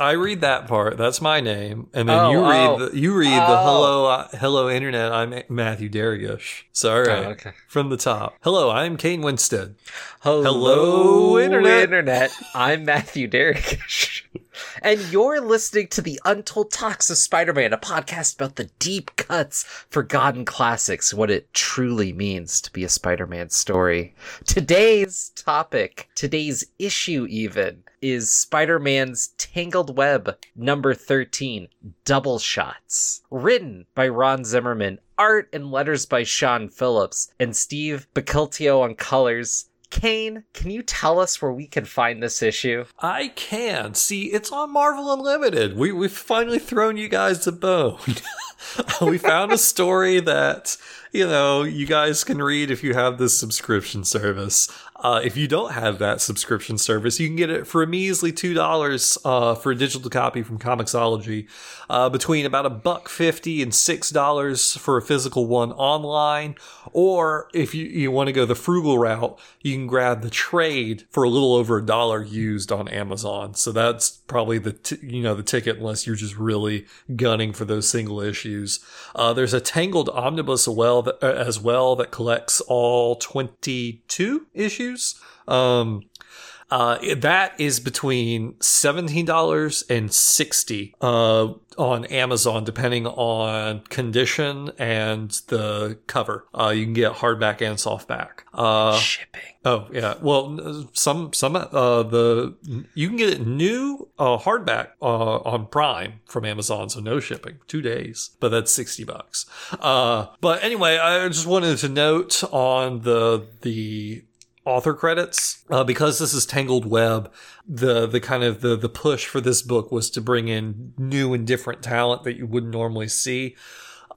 I read that part. That's my name, and then Oh, you read oh. the, you read the Oh. hello uh, hello internet. I'm Matthew Darigush. So all right, Oh, okay. from the top. Hello, I'm Kane Winstead. Hello, Hello, Internet. Internet. I'm Matthew Derrick. and you're listening to the Untold Tales of Spider-Man, a podcast about the deep cuts, forgotten classics, what it truly means to be a Spider-Man story. Today's topic, today's issue even, is Spider-Man's Tangled Web number 13, Double Shots. Written by Ron Zimmerman, art and letters by Sean Phillips, and Steve Buccellato on colors. Kane, can you tell us where we can find this issue? I can see it's on Marvel Unlimited. We we've finally thrown you guys a bone. we found a story that you know you guys can read if you have this subscription service. Uh, if you don't have that subscription service, you can get it for a measly two dollars uh, for a digital copy from Comixology, uh, between about a buck fifty and six dollars for a physical one online. Or if you, you want to go the frugal route, you can grab the trade for a little over a dollar used on Amazon. So that's probably the t- you know the ticket unless you're just really gunning for those single issues. Uh, there's a Tangled omnibus as well that, uh, as well that collects all 22 issues. Um, uh, that is between seventeen dollars and sixty uh, on Amazon, depending on condition and the cover. Uh, you can get hardback and softback. Uh, Shipping. oh yeah, well some some uh, the you can get it new uh, hardback uh, on Prime from Amazon, so no shipping, two days, but that's sixty bucks. Uh, but anyway, I just wanted to note on the the author credits uh, because this is tangled web the the kind of the the push for this book was to bring in new and different talent that you wouldn't normally see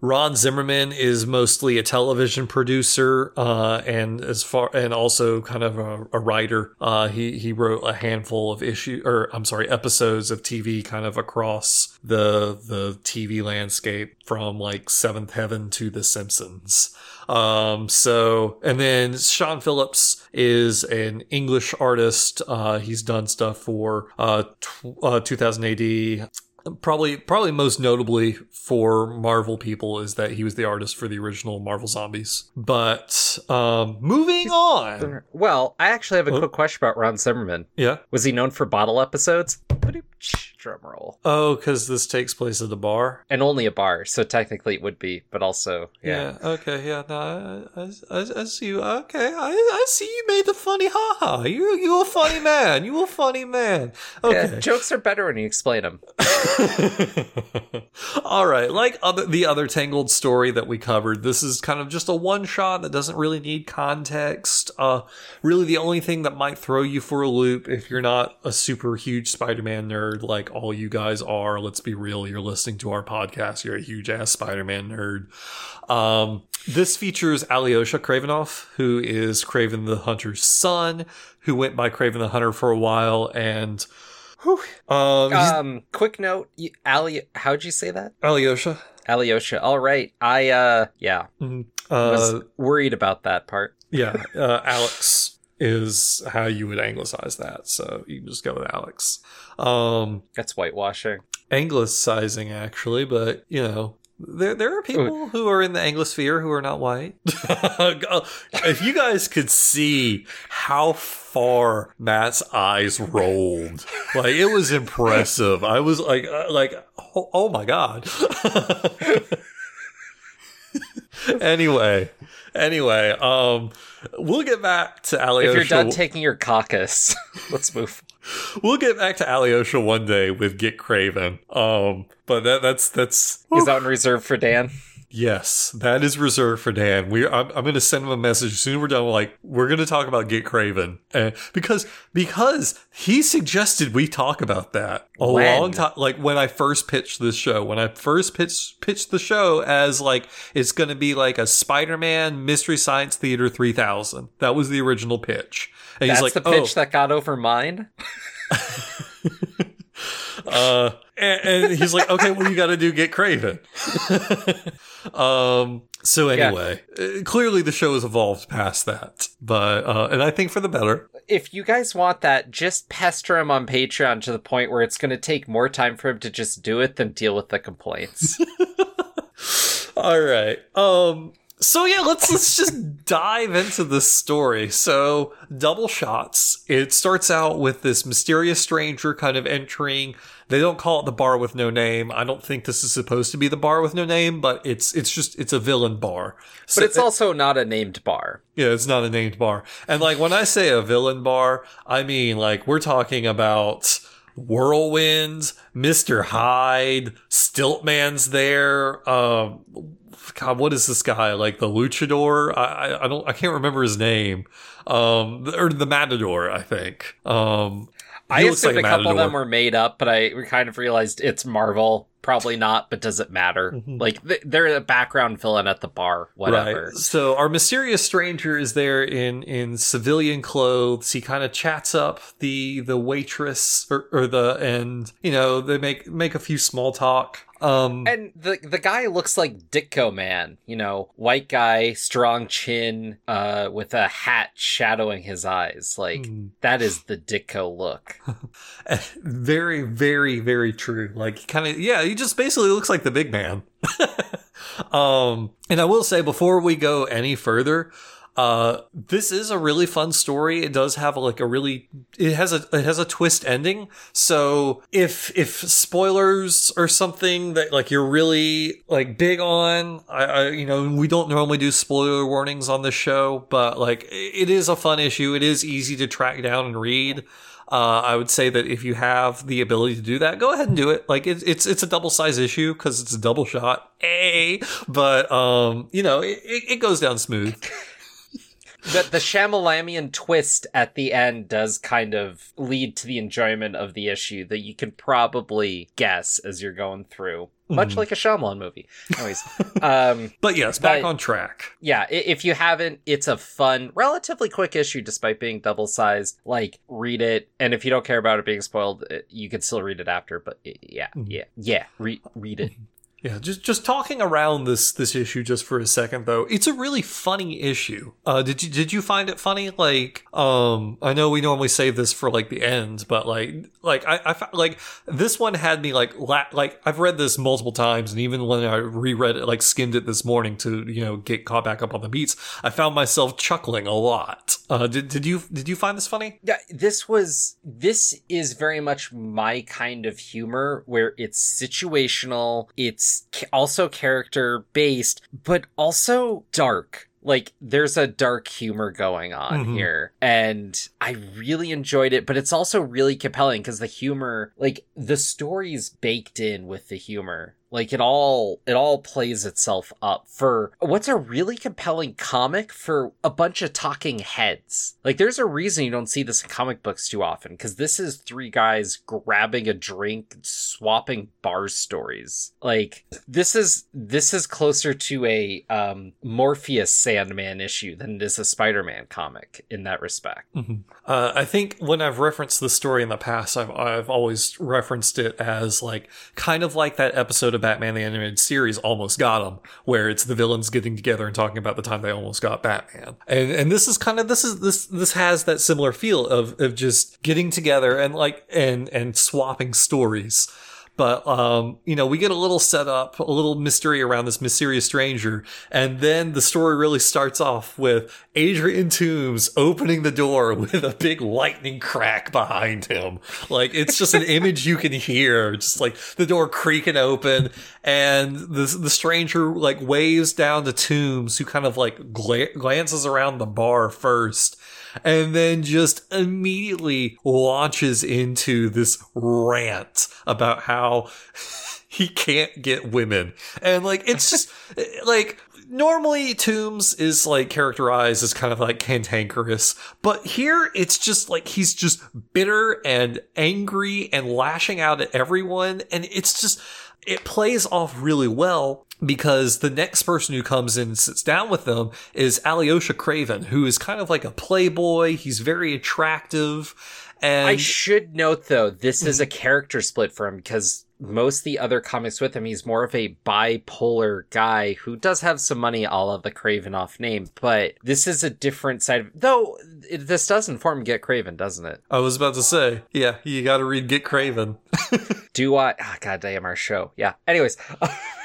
Ron Zimmerman is mostly a television producer, uh, and as far and also kind of a, a writer. Uh, he he wrote a handful of issue, or I'm sorry, episodes of TV, kind of across the the TV landscape, from like Seventh Heaven to The Simpsons. Um, so, and then Sean Phillips is an English artist. Uh, he's done stuff for uh, tw- uh 2000 AD. Probably, probably most notably for Marvel people is that he was the artist for the original Marvel Zombies. But um, moving on, Well, I actually have a Oh. quick question about Ron Zimmerman. yeah. Was he known for bottle episodes? Drum roll. Oh, because this takes place at a bar. And only a bar, so technically it would be, but also, yeah. Yeah. Okay. Yeah. No. I, I, I, see you. Okay. I, I see you made the funny haha. You you a funny man. You're a funny man. Yeah, Okay. jokes are better when you explain them. All right, like other the other Tangled story that we covered, this is kind of just a one shot that doesn't really need context. Uh, really, the only thing that might throw you for a loop if you're not a super huge Spider-Man nerd like all you guys are. Let's be real, you're listening to our podcast. You're a huge ass Spider-Man nerd. Um, this features Alyosha Kravinoff, who is Kraven the Hunter's son, who went by Kraven the Hunter for a while, and. whew, um, Um, quick note, you, Ali, how'd you say that? Alyosha. Alyosha. All right. I, uh, yeah, was Uh, worried about that part. yeah, uh, Alex is how you would anglicize that. So you can just go with Alex. Um, That's whitewashing. anglicizing actually, but you know. There, there are people who are in the Anglosphere who are not white. if you guys could see how far Matt's eyes rolled, like it was impressive. I was like, uh, like, oh, oh my god. anyway, anyway, um, we'll get back to Alyosha. If you're done taking your caucus, let's move. we'll get back to Alyosha one day with Get Kraven. Um, but that, that's that's Is that in reserve for Dan? Yes, that is reserved for Dan. We I'm, I'm going to send him a message as soon as we're done. Like we're going to talk about Get Kraven, and because because he suggested we talk about that a When? long time. Like when I first pitched this show, when I first pitched pitched the show as like it's going to be like a Spider-Man Mystery Science Theater 3000. That was the original pitch. And That's he's like, the pitch oh, that got over mine. uh, and, and he's like, okay, well, you got to do get Kraven. um. So anyway, uh, clearly the show has evolved past that, but uh, and I think for the better. if you guys want that, just pester him on Patreon to the point where it's going to take more time for him to just do it than deal with the complaints. All right. Um so yeah, let's let's just dive into this story. So, double shots. It starts out with this mysterious stranger kind of entering. They don't call it the bar with no name. I don't think this is supposed to be the bar with no name, but it's it's just it's a villain bar. So but it's also not a named bar. Yeah, it's not a named bar. And like when I say a villain bar, I mean like we're talking about Whirlwind, Mr. Hyde, Stiltman's there, um God, what is this guy like? The Luchador? I, I, don't, I can't remember his name. Um, or the Matador, I think. Um, I assumed like a, a couple of them were made up, but I kind of realized it's Marvel. Probably not, but does it matter? Mm-hmm. Like they're a background villain at the bar, whatever. Right. So our mysterious stranger is there in in civilian clothes. He kind of chats up the the waitress or, or the and you know they make make a few small talk. Um, and the the guy looks like Ditko Man, you know, white guy, strong chin, uh, with a hat shadowing his eyes. Like mm. that is the Ditko look. very, very, very true. Like kind of, yeah, he just basically looks like the big man. um, and I will say before we go any further, uh, this is a really fun story. It does have like a really, it has a, it has a twist ending. So if, if spoilers or something that like you're really like big on, I, I, you know, we don't normally do spoiler warnings on this show, but like it is a fun issue. It is easy to track down and read. Uh, I would say that if you have the ability to do that, go ahead and do it. Like it, it's it's a double size issue because it's a double shot. A, but um, you know, it, it goes down smooth the the Shyamalamian twist at the end does kind of lead to the enjoyment of the issue that you can probably guess as you're going through. Much mm. like a Shyamalan movie. Anyways. Um, but yes, back but, on track. Yeah, if you haven't, it's a fun, relatively quick issue despite being double sized. Like, read it. And if you don't care about it being spoiled, you can still read it after. But yeah, mm. yeah, yeah, re- read it. Yeah, just just talking around this this issue just for a second though. It's a really funny issue. Uh did you did you find it funny? Like um I know we normally save this for like the end, but like like I I like this one had me like la- like I've read this multiple times and even when I reread it like skimmed it this morning to, you know, get caught back up on the beats, I found myself chuckling a lot. Uh did did you did you find this funny? Yeah, this was this is very much my kind of humor where it's situational, it's also character based, but also dark like there's a dark humor going on mm-hmm. here and i really enjoyed it but it's also really compelling because the humor like the story's baked in with the humor like it all it all plays itself up for what's a really compelling comic for a bunch of talking heads. Like there's a reason you don't see this in comic books too often cuz this is three guys grabbing a drink, swapping bar stories. Like this is this is closer to a um Morpheus Sandman issue than it is a Spider-Man comic in that respect. Mm-hmm. Uh, I think when I've referenced the story in the past I've I've always referenced it as like kind of like that episode of Batman the Animated Series almost got him, where it's the villains getting together and talking about the time they almost got Batman. And and this is kind of this is this this has that similar feel of of just getting together and like and and swapping stories. But um, you know, we get a little setup, a little mystery around this mysterious stranger, and then the story really starts off with Adrian Toomes opening the door with a big lightning crack behind him. Like it's just an image you can hear, just like the door creaking open, and the the stranger like waves down to Toomes, who kind of like gla- glances around the bar first and then just immediately launches into this rant about how he can't get women. And like, it's just like, normally Toomes is like characterized as kind of like cantankerous, but here it's just like he's just bitter and angry and lashing out at everyone. And it's just, it plays off really well because the next person who comes in and sits down with them is Alyosha Kraven, who is kind of like a playboy. He's very attractive. And I should note though, this is mhm. a character split for him because most of the other comics with him, he's more of a bipolar guy who does have some money, all of the Kravinoff name, but this is a different side. Of, though this does inform Get Kraven, doesn't it? I was about to say, yeah, you got to read Get Kraven. Do I? Ah, oh, God damn, our show. Yeah. Anyways.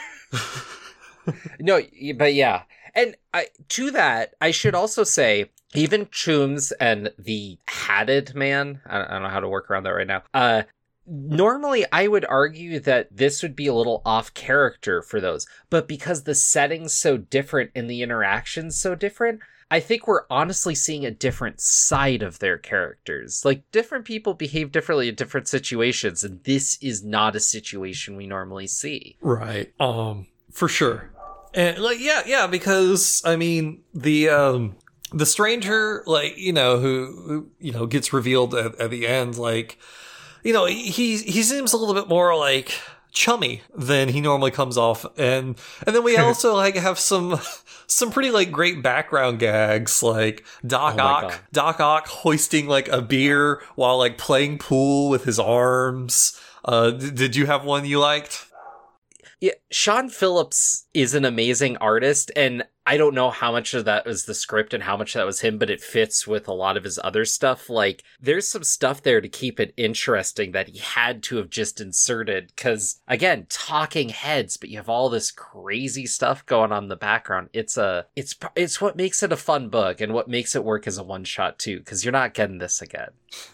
no, but yeah. And I, to that, I should also say, even Toomes and the Hatted Man, I don't, I don't know how to work around that right now. Uh, normally I would argue that this would be a little off character for those, but because the setting's so different and the interactions so different, I think we're honestly seeing a different side of their characters. Like different people behave differently in different situations, and this is not a situation we normally see. Right. Um, for sure. And like, yeah, yeah, because I mean, the, um, the stranger, like, you know, who, who you know, gets revealed at, at the end, like, you know, he, he seems a little bit more like, chummy than he normally comes off. And and then we also like have some some pretty like great background gags like Doc Oh Ock. Doc Ock hoisting like a beer while like playing pool with his arms. Uh d- did you have one you liked? Yeah, Sean Phillips is an amazing artist, and I don't know how much of that was the script and how much that was him, but it fits with a lot of his other stuff. Like, there's some stuff there to keep it interesting that he had to have just inserted. Cause, again, talking heads, but you have all this crazy stuff going on in the background. It's a, it's, it's what makes it a fun book and what makes it work as a one shot too, cause you're not getting this again.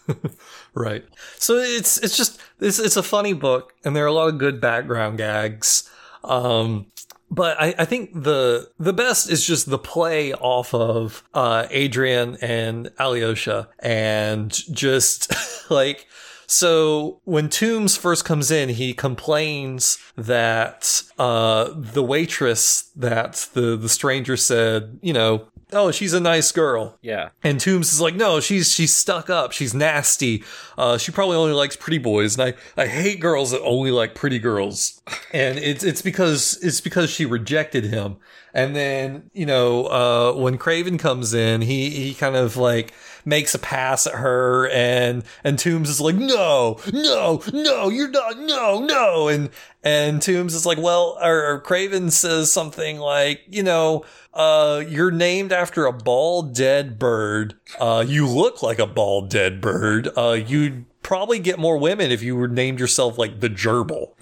right so it's it's just it's it's a funny book and there are a lot of good background gags um but I, I think the the best is just the play off of uh, Adrian and Alyosha and just like so when Toomes first comes in, he complains that uh, the waitress that the the stranger said, you know, oh she's a nice girl, Yeah. and Toomes is like, no, she's she's stuck up. She's nasty. Uh, she probably only likes pretty boys, and I, I hate girls that only like pretty girls. And it's it's because it's because she rejected him. And then you know uh, when Kraven comes in, he he kind of like makes a pass at her, and and Toomes is like, no, no, no, you're not, no, no, and and Toomes is like, well, or, or Kraven says something like, you know, uh, you're named after a bald dead bird. Uh, you look like a bald dead bird. Uh, you'd probably get more women if you were named yourself like the gerbil.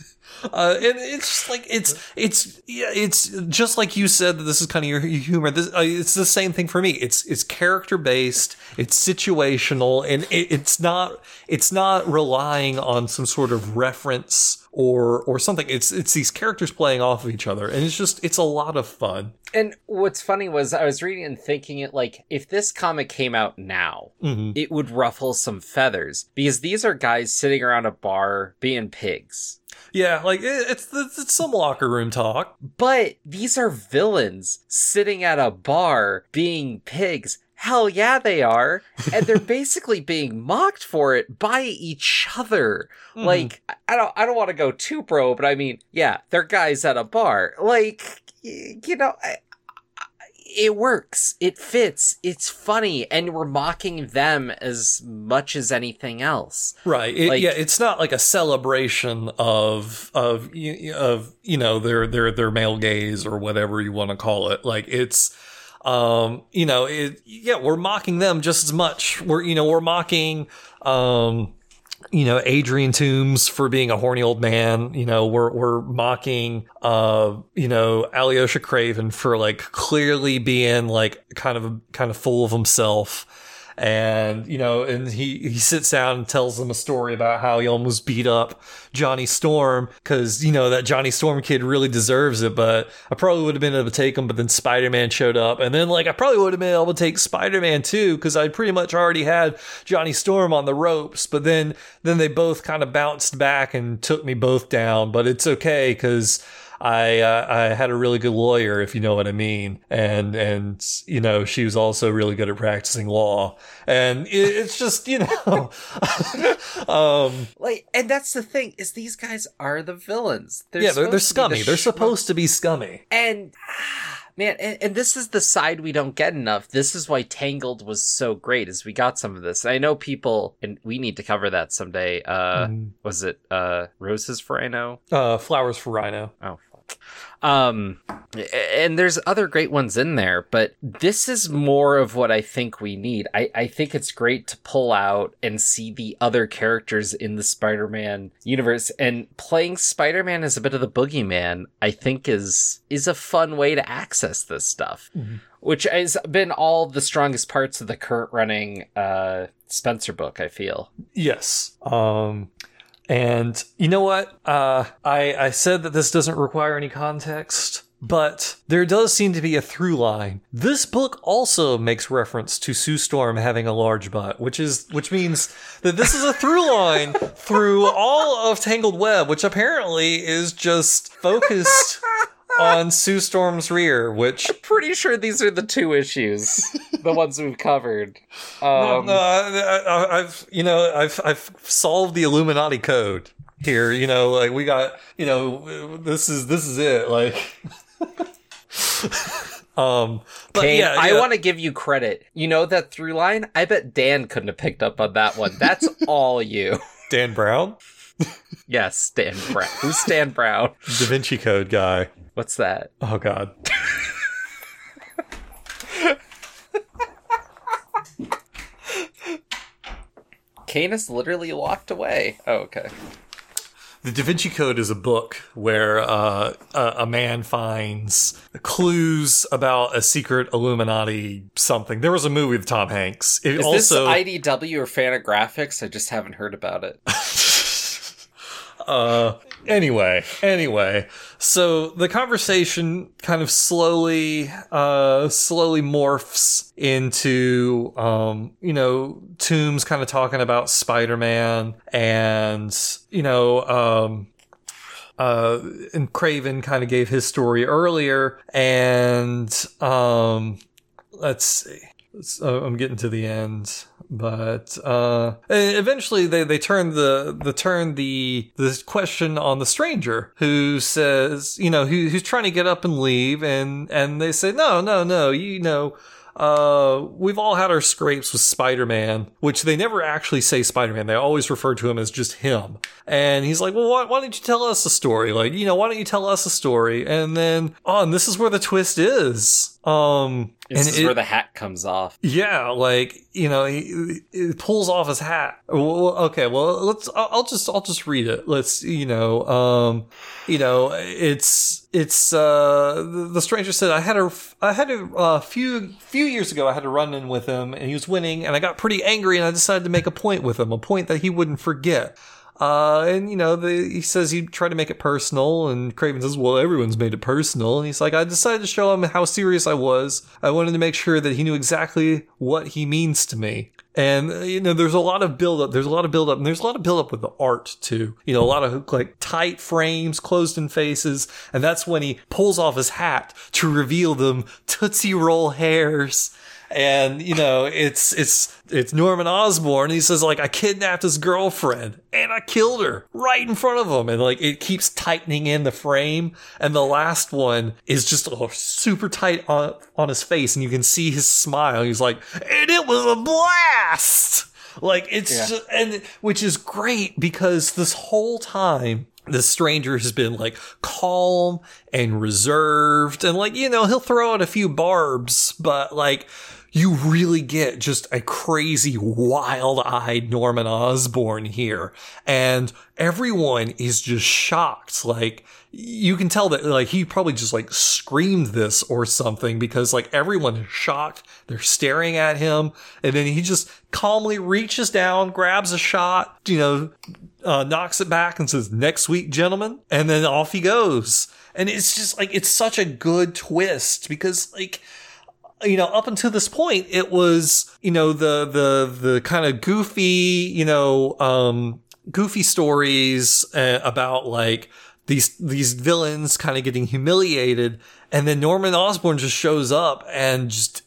Uh, and it's just like it's it's yeah it's just like you said that this is kind of your humor. This uh, it's the same thing for me. It's it's character based. It's situational, and it, it's not it's not relying on some sort of reference or or something. It's it's these characters playing off of each other, and it's just it's a lot of fun. And what's funny was I was reading and thinking it like if this comic came out now, hmm it would ruffle some feathers because these are guys sitting around a bar being pigs. Yeah, like it, it's it's some locker room talk. But these are villains sitting at a bar being pigs. Hell yeah, they are. And they're basically being mocked for it by each other. Mhm. Like, I- don't, I don't want to go too pro, but I mean, yeah, they're guys at a bar. Like, y- you know, I- it works. It fits. It's funny. And we're mocking them as much as anything else. Right. It, Like- yeah, it's not like a celebration of of of you know their their their male gaze or whatever you want to call it. Like it's um you know it yeah we're mocking them just as much. We're you know we're mocking um you know Adrian Toomes for being a horny old man. You know we're we're mocking uh you know Alyosha Kraven for like clearly being like kind of kind of full of himself and you know and he he sits down and tells them a story about how he almost beat up johnny storm because you know that johnny storm kid really deserves it. But i probably would have been able to take him but then spider-man showed up. And then like i probably would have been able to take spider-man too because i pretty much already had johnny storm on the ropes. But then then they both kind of bounced back and took me both down. But it's okay because I uh, I had a really good lawyer, if you know what I mean, and and you know she was also really good at practicing law, and it, it's just you know, um, Like, and that's the thing is these guys are the villains. They're yeah, they're, they're be the scummy. They're supposed to be scummy. And ah, Man, and, and this is the side we don't get enough. This is why Tangled was so great, is we got some of this. I know people, and we need to cover that someday. Uh, Mm. was it uh Roses for Rhino? Uh, Flowers for Rhino. Oh. Um, and there's other great ones in there, but this is more of what I think we need. I, I think it's great to pull out and see the other characters in the Spider-Man universe and playing Spider-Man as a bit of the boogeyman, I think is, is a fun way to access this stuff, Mhm. which has been all the strongest parts of the current running, uh, Spencer book, I feel. Yes. Um, and you know what? Uh, I I said that this doesn't require any context, but there does seem to be a through line. This book also makes reference to Sue Storm having a large butt, which is which means that this is a through line through all of Tangled Web, which apparently is just focused on Sue Storm's rear, which I'm Pretty sure these are the two issues, the ones we've covered. No, Um, no, I, I, I've you know I've I've solved the Illuminati code here. You know, like we got you know this is this is it. Like, um, but Kane, yeah, I want to give you credit. You know that through line? I bet Dan couldn't have picked up on that one. That's all you. Dan Brown, Yes, Stan Brown. Who's Stan Brown? Da Vinci Code guy. What's that? Oh God. Has literally walked away. Oh, okay. The Da Vinci Code is a book where uh, a, a man finds clues about a secret Illuminati something. There was a movie with Tom Hanks. It Is also, this IDW or Fantagraphics? I just haven't heard about it. uh anyway anyway. So the conversation kind of slowly uh slowly morphs into um you know Toomes kind of talking about spider-man and you know um uh and Kraven kind of gave his story earlier and um let's see. Let's- uh, i'm getting to the end but uh eventually they they turn the the turn the the question on the stranger who says you know who, who's trying to get up and leave and and they say no no no you know uh, we've all had our scrapes with Spider-Man, which they never actually say Spider-Man. They always refer to him as just him. And he's like, well, why, why don't you tell us a story? Like, you know, why don't you tell us a story? And then, oh, and this is where the twist is. Um, This and is it- where the hat comes off. yeah, like you know, he, he pulls off his hat. Well, okay, well, let's. I'll I'll just. I'll just read it. Let's. You know. Um. You know. It's. It's. Uh. The, the stranger said, "I had a. I had a uh, few few years ago. I had a run in with him, and he was winning, and I got pretty angry, and I decided to make a point with him, a point that he wouldn't forget." Uh, and you know, the, he says he tried to make it personal, and Kraven says, "Well, everyone's made it personal." And he's like, "I decided to show him how serious I was. I wanted to make sure that he knew exactly what he means to me." And uh, you know, there's a lot of build up. There's a lot of build up, and there's a lot of build up with the art too. You know, a lot of like tight frames, closed in faces, and that's when he pulls off his hat to reveal them tootsie roll hairs and you know it's it's it's Norman Osborn. He says like I kidnapped his girlfriend and I killed her right in front of him, and like it keeps tightening in the frame. And the last one is just oh, super tight on on his face, and you can see his smile. He's like, and it was a blast. Like it's Yeah. just and which is great because this whole time the stranger has been like calm and reserved and like you know he'll throw out a few barbs but like you really get just a crazy wild-eyed Norman Osborn here and everyone is just shocked like you can tell that like he probably just like screamed this or something because like everyone is shocked they're staring at him and then he just calmly reaches down grabs a shot you know uh, knocks it back and says, next week, gentlemen. And then off he goes. And it's just like, it's such a good twist because like, you know, up until this point, it was, you know, the, the, the kind of goofy, you know, um, goofy stories uh, about like these, these villains kind of getting humiliated. And then Norman Osborn just shows up and just,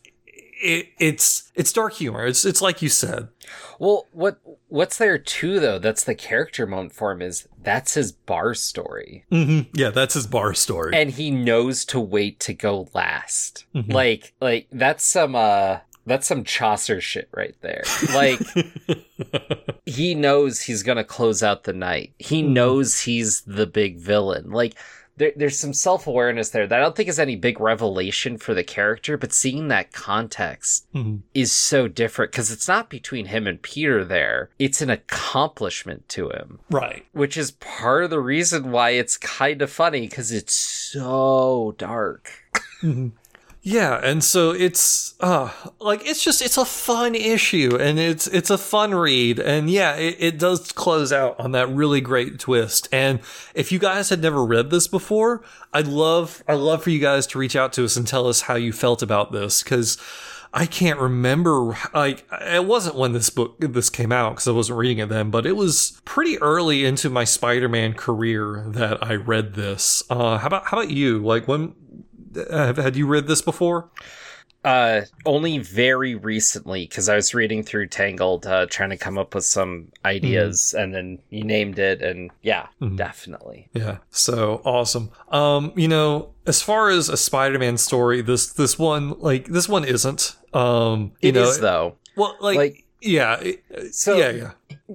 it, it's it's dark humor. It's it's like you said. Well, what what's there too though? That's the character moment for him is that's his bar story, Mm-hmm. Yeah, that's his bar story. and he knows to wait to go last. Like like that's some uh that's some Chaucer shit right there. Like he knows he's gonna close out the night. He knows he's the big villain. Like there, there's some self awareness there that I don't think is any big revelation for the character, but seeing that context Mhm. is so different because it's not between him and Peter there. It's an accomplishment to him, Right. which is part of the reason why it's kind of funny because it's so dark. Yeah, and so it's uh like it's just it's a fun issue and it's it's a fun read and yeah, it, it does close out on that really great twist. And if you guys had never read this before, I'd love I'd love for you guys to reach out to us and tell us how you felt about this cuz I can't remember like it wasn't when this book this came out because I wasn't reading it then, but it was pretty early into my Spider-Man career that I read this. Uh how about how about you? Like when uh, had you read this before? Uh, only very recently because I was reading through Tangled, uh, trying to come up with some ideas, and then you named it, and yeah, definitely. Yeah. So awesome. Um, you know, as far as a Spider-Man story, this this one like this one isn't. Um, you It know, is though. well, like, like- yeah, it- So yeah, yeah.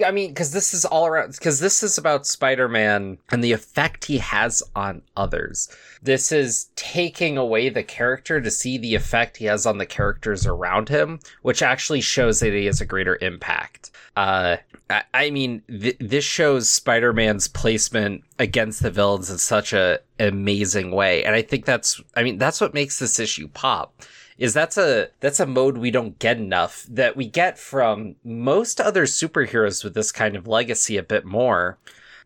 I mean, because this is all around. Because this is about Spider-Man and the effect he has on others. This is taking away the character to see the effect he has on the characters around him, which actually shows that he has a greater impact. Uh, I, I mean, th- this shows Spider-Man's placement against the villains in such a amazing way, and I think that's. I mean, that's what makes this issue pop is that's a that's a mode we don't get enough that we get from most other superheroes with this kind of legacy a bit more.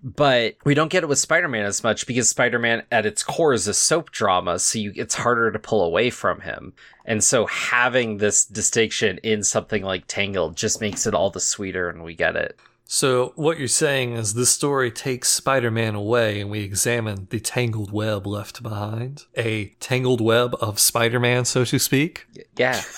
But we don't get it with spider-man as much because spider-man at its core is a soap drama so you, it's harder to pull away from him. And so having this distinction in something like tangled just makes it all the sweeter and we get it So what you're saying is this story takes Spider-Man away, and we examine the tangled web left behind, a tangled web of Spider-Man, so to speak. yeah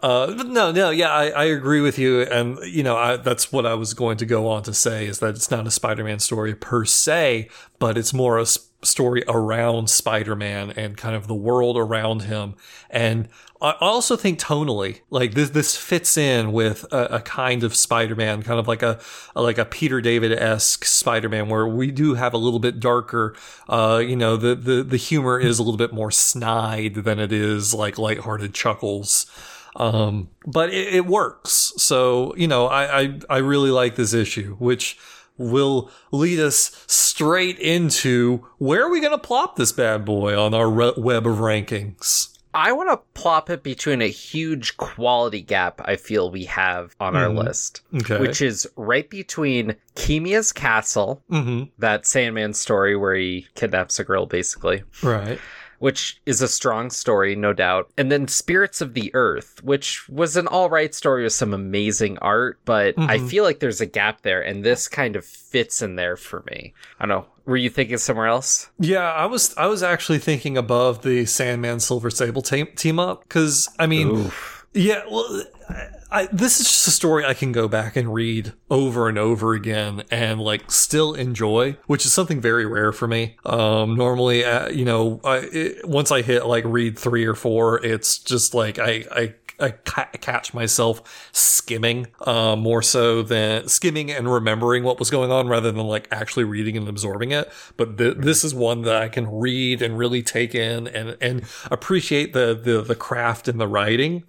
Uh, but no, no, yeah, I, I agree with you, and you know, I, that's what I was going to go on to say is that it's not a Spider-Man story per se, but it's more a s- story around Spider-Man and kind of the world around him. And I also think tonally, like this, this fits in with a, a kind of Spider-Man, kind of like a, like a Peter David esque Spider-Man, where we do have a little bit darker. Uh, you know, the the the humor is a little bit more snide than it is like lighthearted chuckles um, but it, it works. So you know, I, I I really like this issue, which will lead us straight into where are we going to plop this bad boy on our re- web of rankings. I want to plop it between a huge quality gap i feel we have on our Mhm. list Okay. which is right between Keemia's castle hmm that Sandman story where he kidnaps a girl, basically, Right. which is a strong story, no doubt. And then Spirits of the Earth, which was an all right story with some amazing art, but I Mhm. feel like there's a gap there, and this kind of fits in there for me. I don't know. Were you thinking somewhere else? Yeah, I was I was actually thinking above the Sandman Silver Sable team, team up because I mean. Oof. Yeah, well, I, I, this is just a story I can go back and read over and over again and like still enjoy, which is something very rare for me. Um, normally, uh, you know, I, it, once I hit like read three or four, it's just like I, I, I ca- catch myself skimming, uh, more so than skimming and remembering what was going on rather than like actually reading and absorbing it. But th- this is one that I can read and really take in and, and appreciate the, the, the craft and the writing.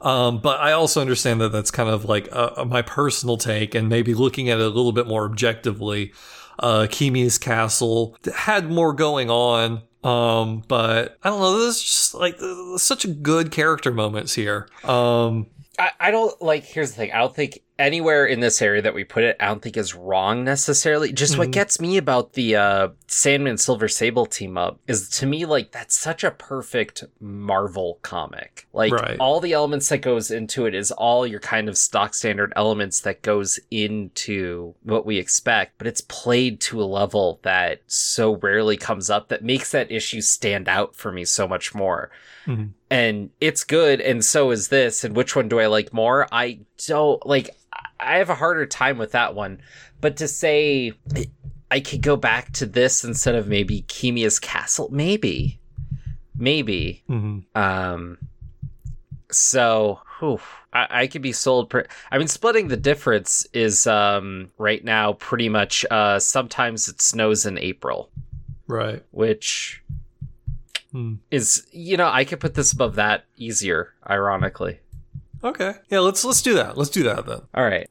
Um, but I also understand that that's kind of like uh, my personal take, and maybe looking at it a little bit more objectively. Uh, Kimi's castle had more going on, um, but I don't know. There's just like such a good character moments here. Um, I, I don't like. Here's the thing. I don't think anywhere in this area that we put it, I don't think is wrong necessarily. Just what Mhm. gets me about the uh, Sandman Silver Sable team up is to me like that's such a perfect Marvel comic. Like Right. all the elements that goes into it is all your kind of stock standard elements that goes into what we expect, but it's played to a level that so rarely comes up that makes that issue stand out for me so much more Mhm. and it's good and so is this and which one do i like more i don't like i have a harder time with that one but to say i could go back to this instead of maybe Keemia's castle maybe maybe Mhm. um so whew, I, I could be sold per- i mean splitting the difference is um right now pretty much uh sometimes it snows in april Right. which Hmm. is you know i could put this above that easier ironically Okay. Yeah, let's let's do that. Let's do that then. all right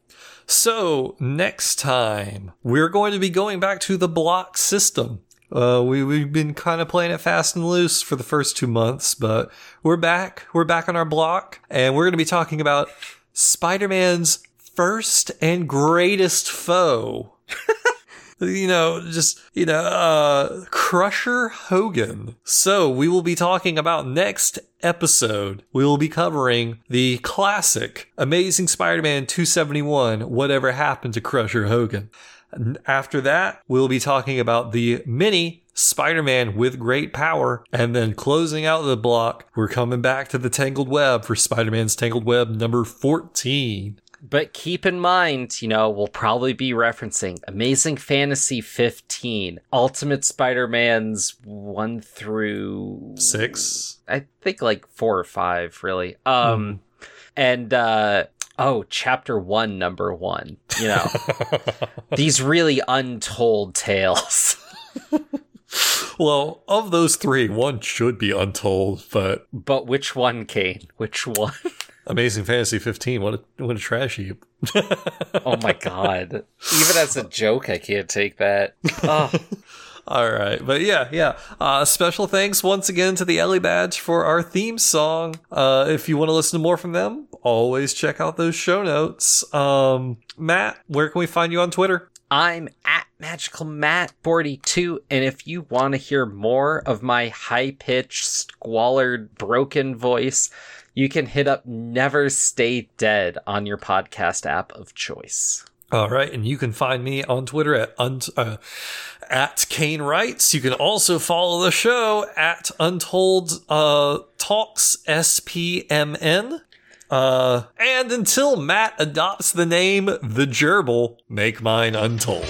So next time we're going to be going back to the block system. Uh, we we've been kind of playing it fast and loose for the first two months, but we're back. We're back on our block, and we're going to be talking about Spider-Man's first and greatest foe. you know, just, you know, uh, Crusher Hogan. So we will be talking about next episode. We will be covering the classic Amazing Spider-Man 271, Whatever Happened to Crusher Hogan. After that, we'll be talking about the mini Spider-Man with great power. And then closing out the block, we're coming back to the Tangled Web for Spider-Man's Tangled Web number 14. But keep in mind you know we'll probably be referencing amazing fantasy 15 ultimate spider-man's 1 through Six. i think like 4 or 5 really um and uh oh chapter 1 number 1 you know these really untold tales well, of those three, one should be untold, but But which one, Kane? Which one? Amazing Fantasy 15, what a, what a trash heap. Oh my god. Even as a joke, I can't take that. Oh, All right, but yeah, yeah. Uh, special thanks once again to the Ellie Badge for our theme song. Uh, if you want to listen to more from them, always check out those show notes. Um, Matt, where can we find you on Twitter? I'm at Magical Matt 42, and if you want to hear more of my high pitched, squallered, broken voice, you can hit up Never Stay Dead on your podcast app of choice. All right, and you can find me on Twitter at un- uh, at Kane Writes. You can also follow the show at Untold uh, Tales SPMN. Uh, and until Matt adopts the name The Gerbil, make mine untold.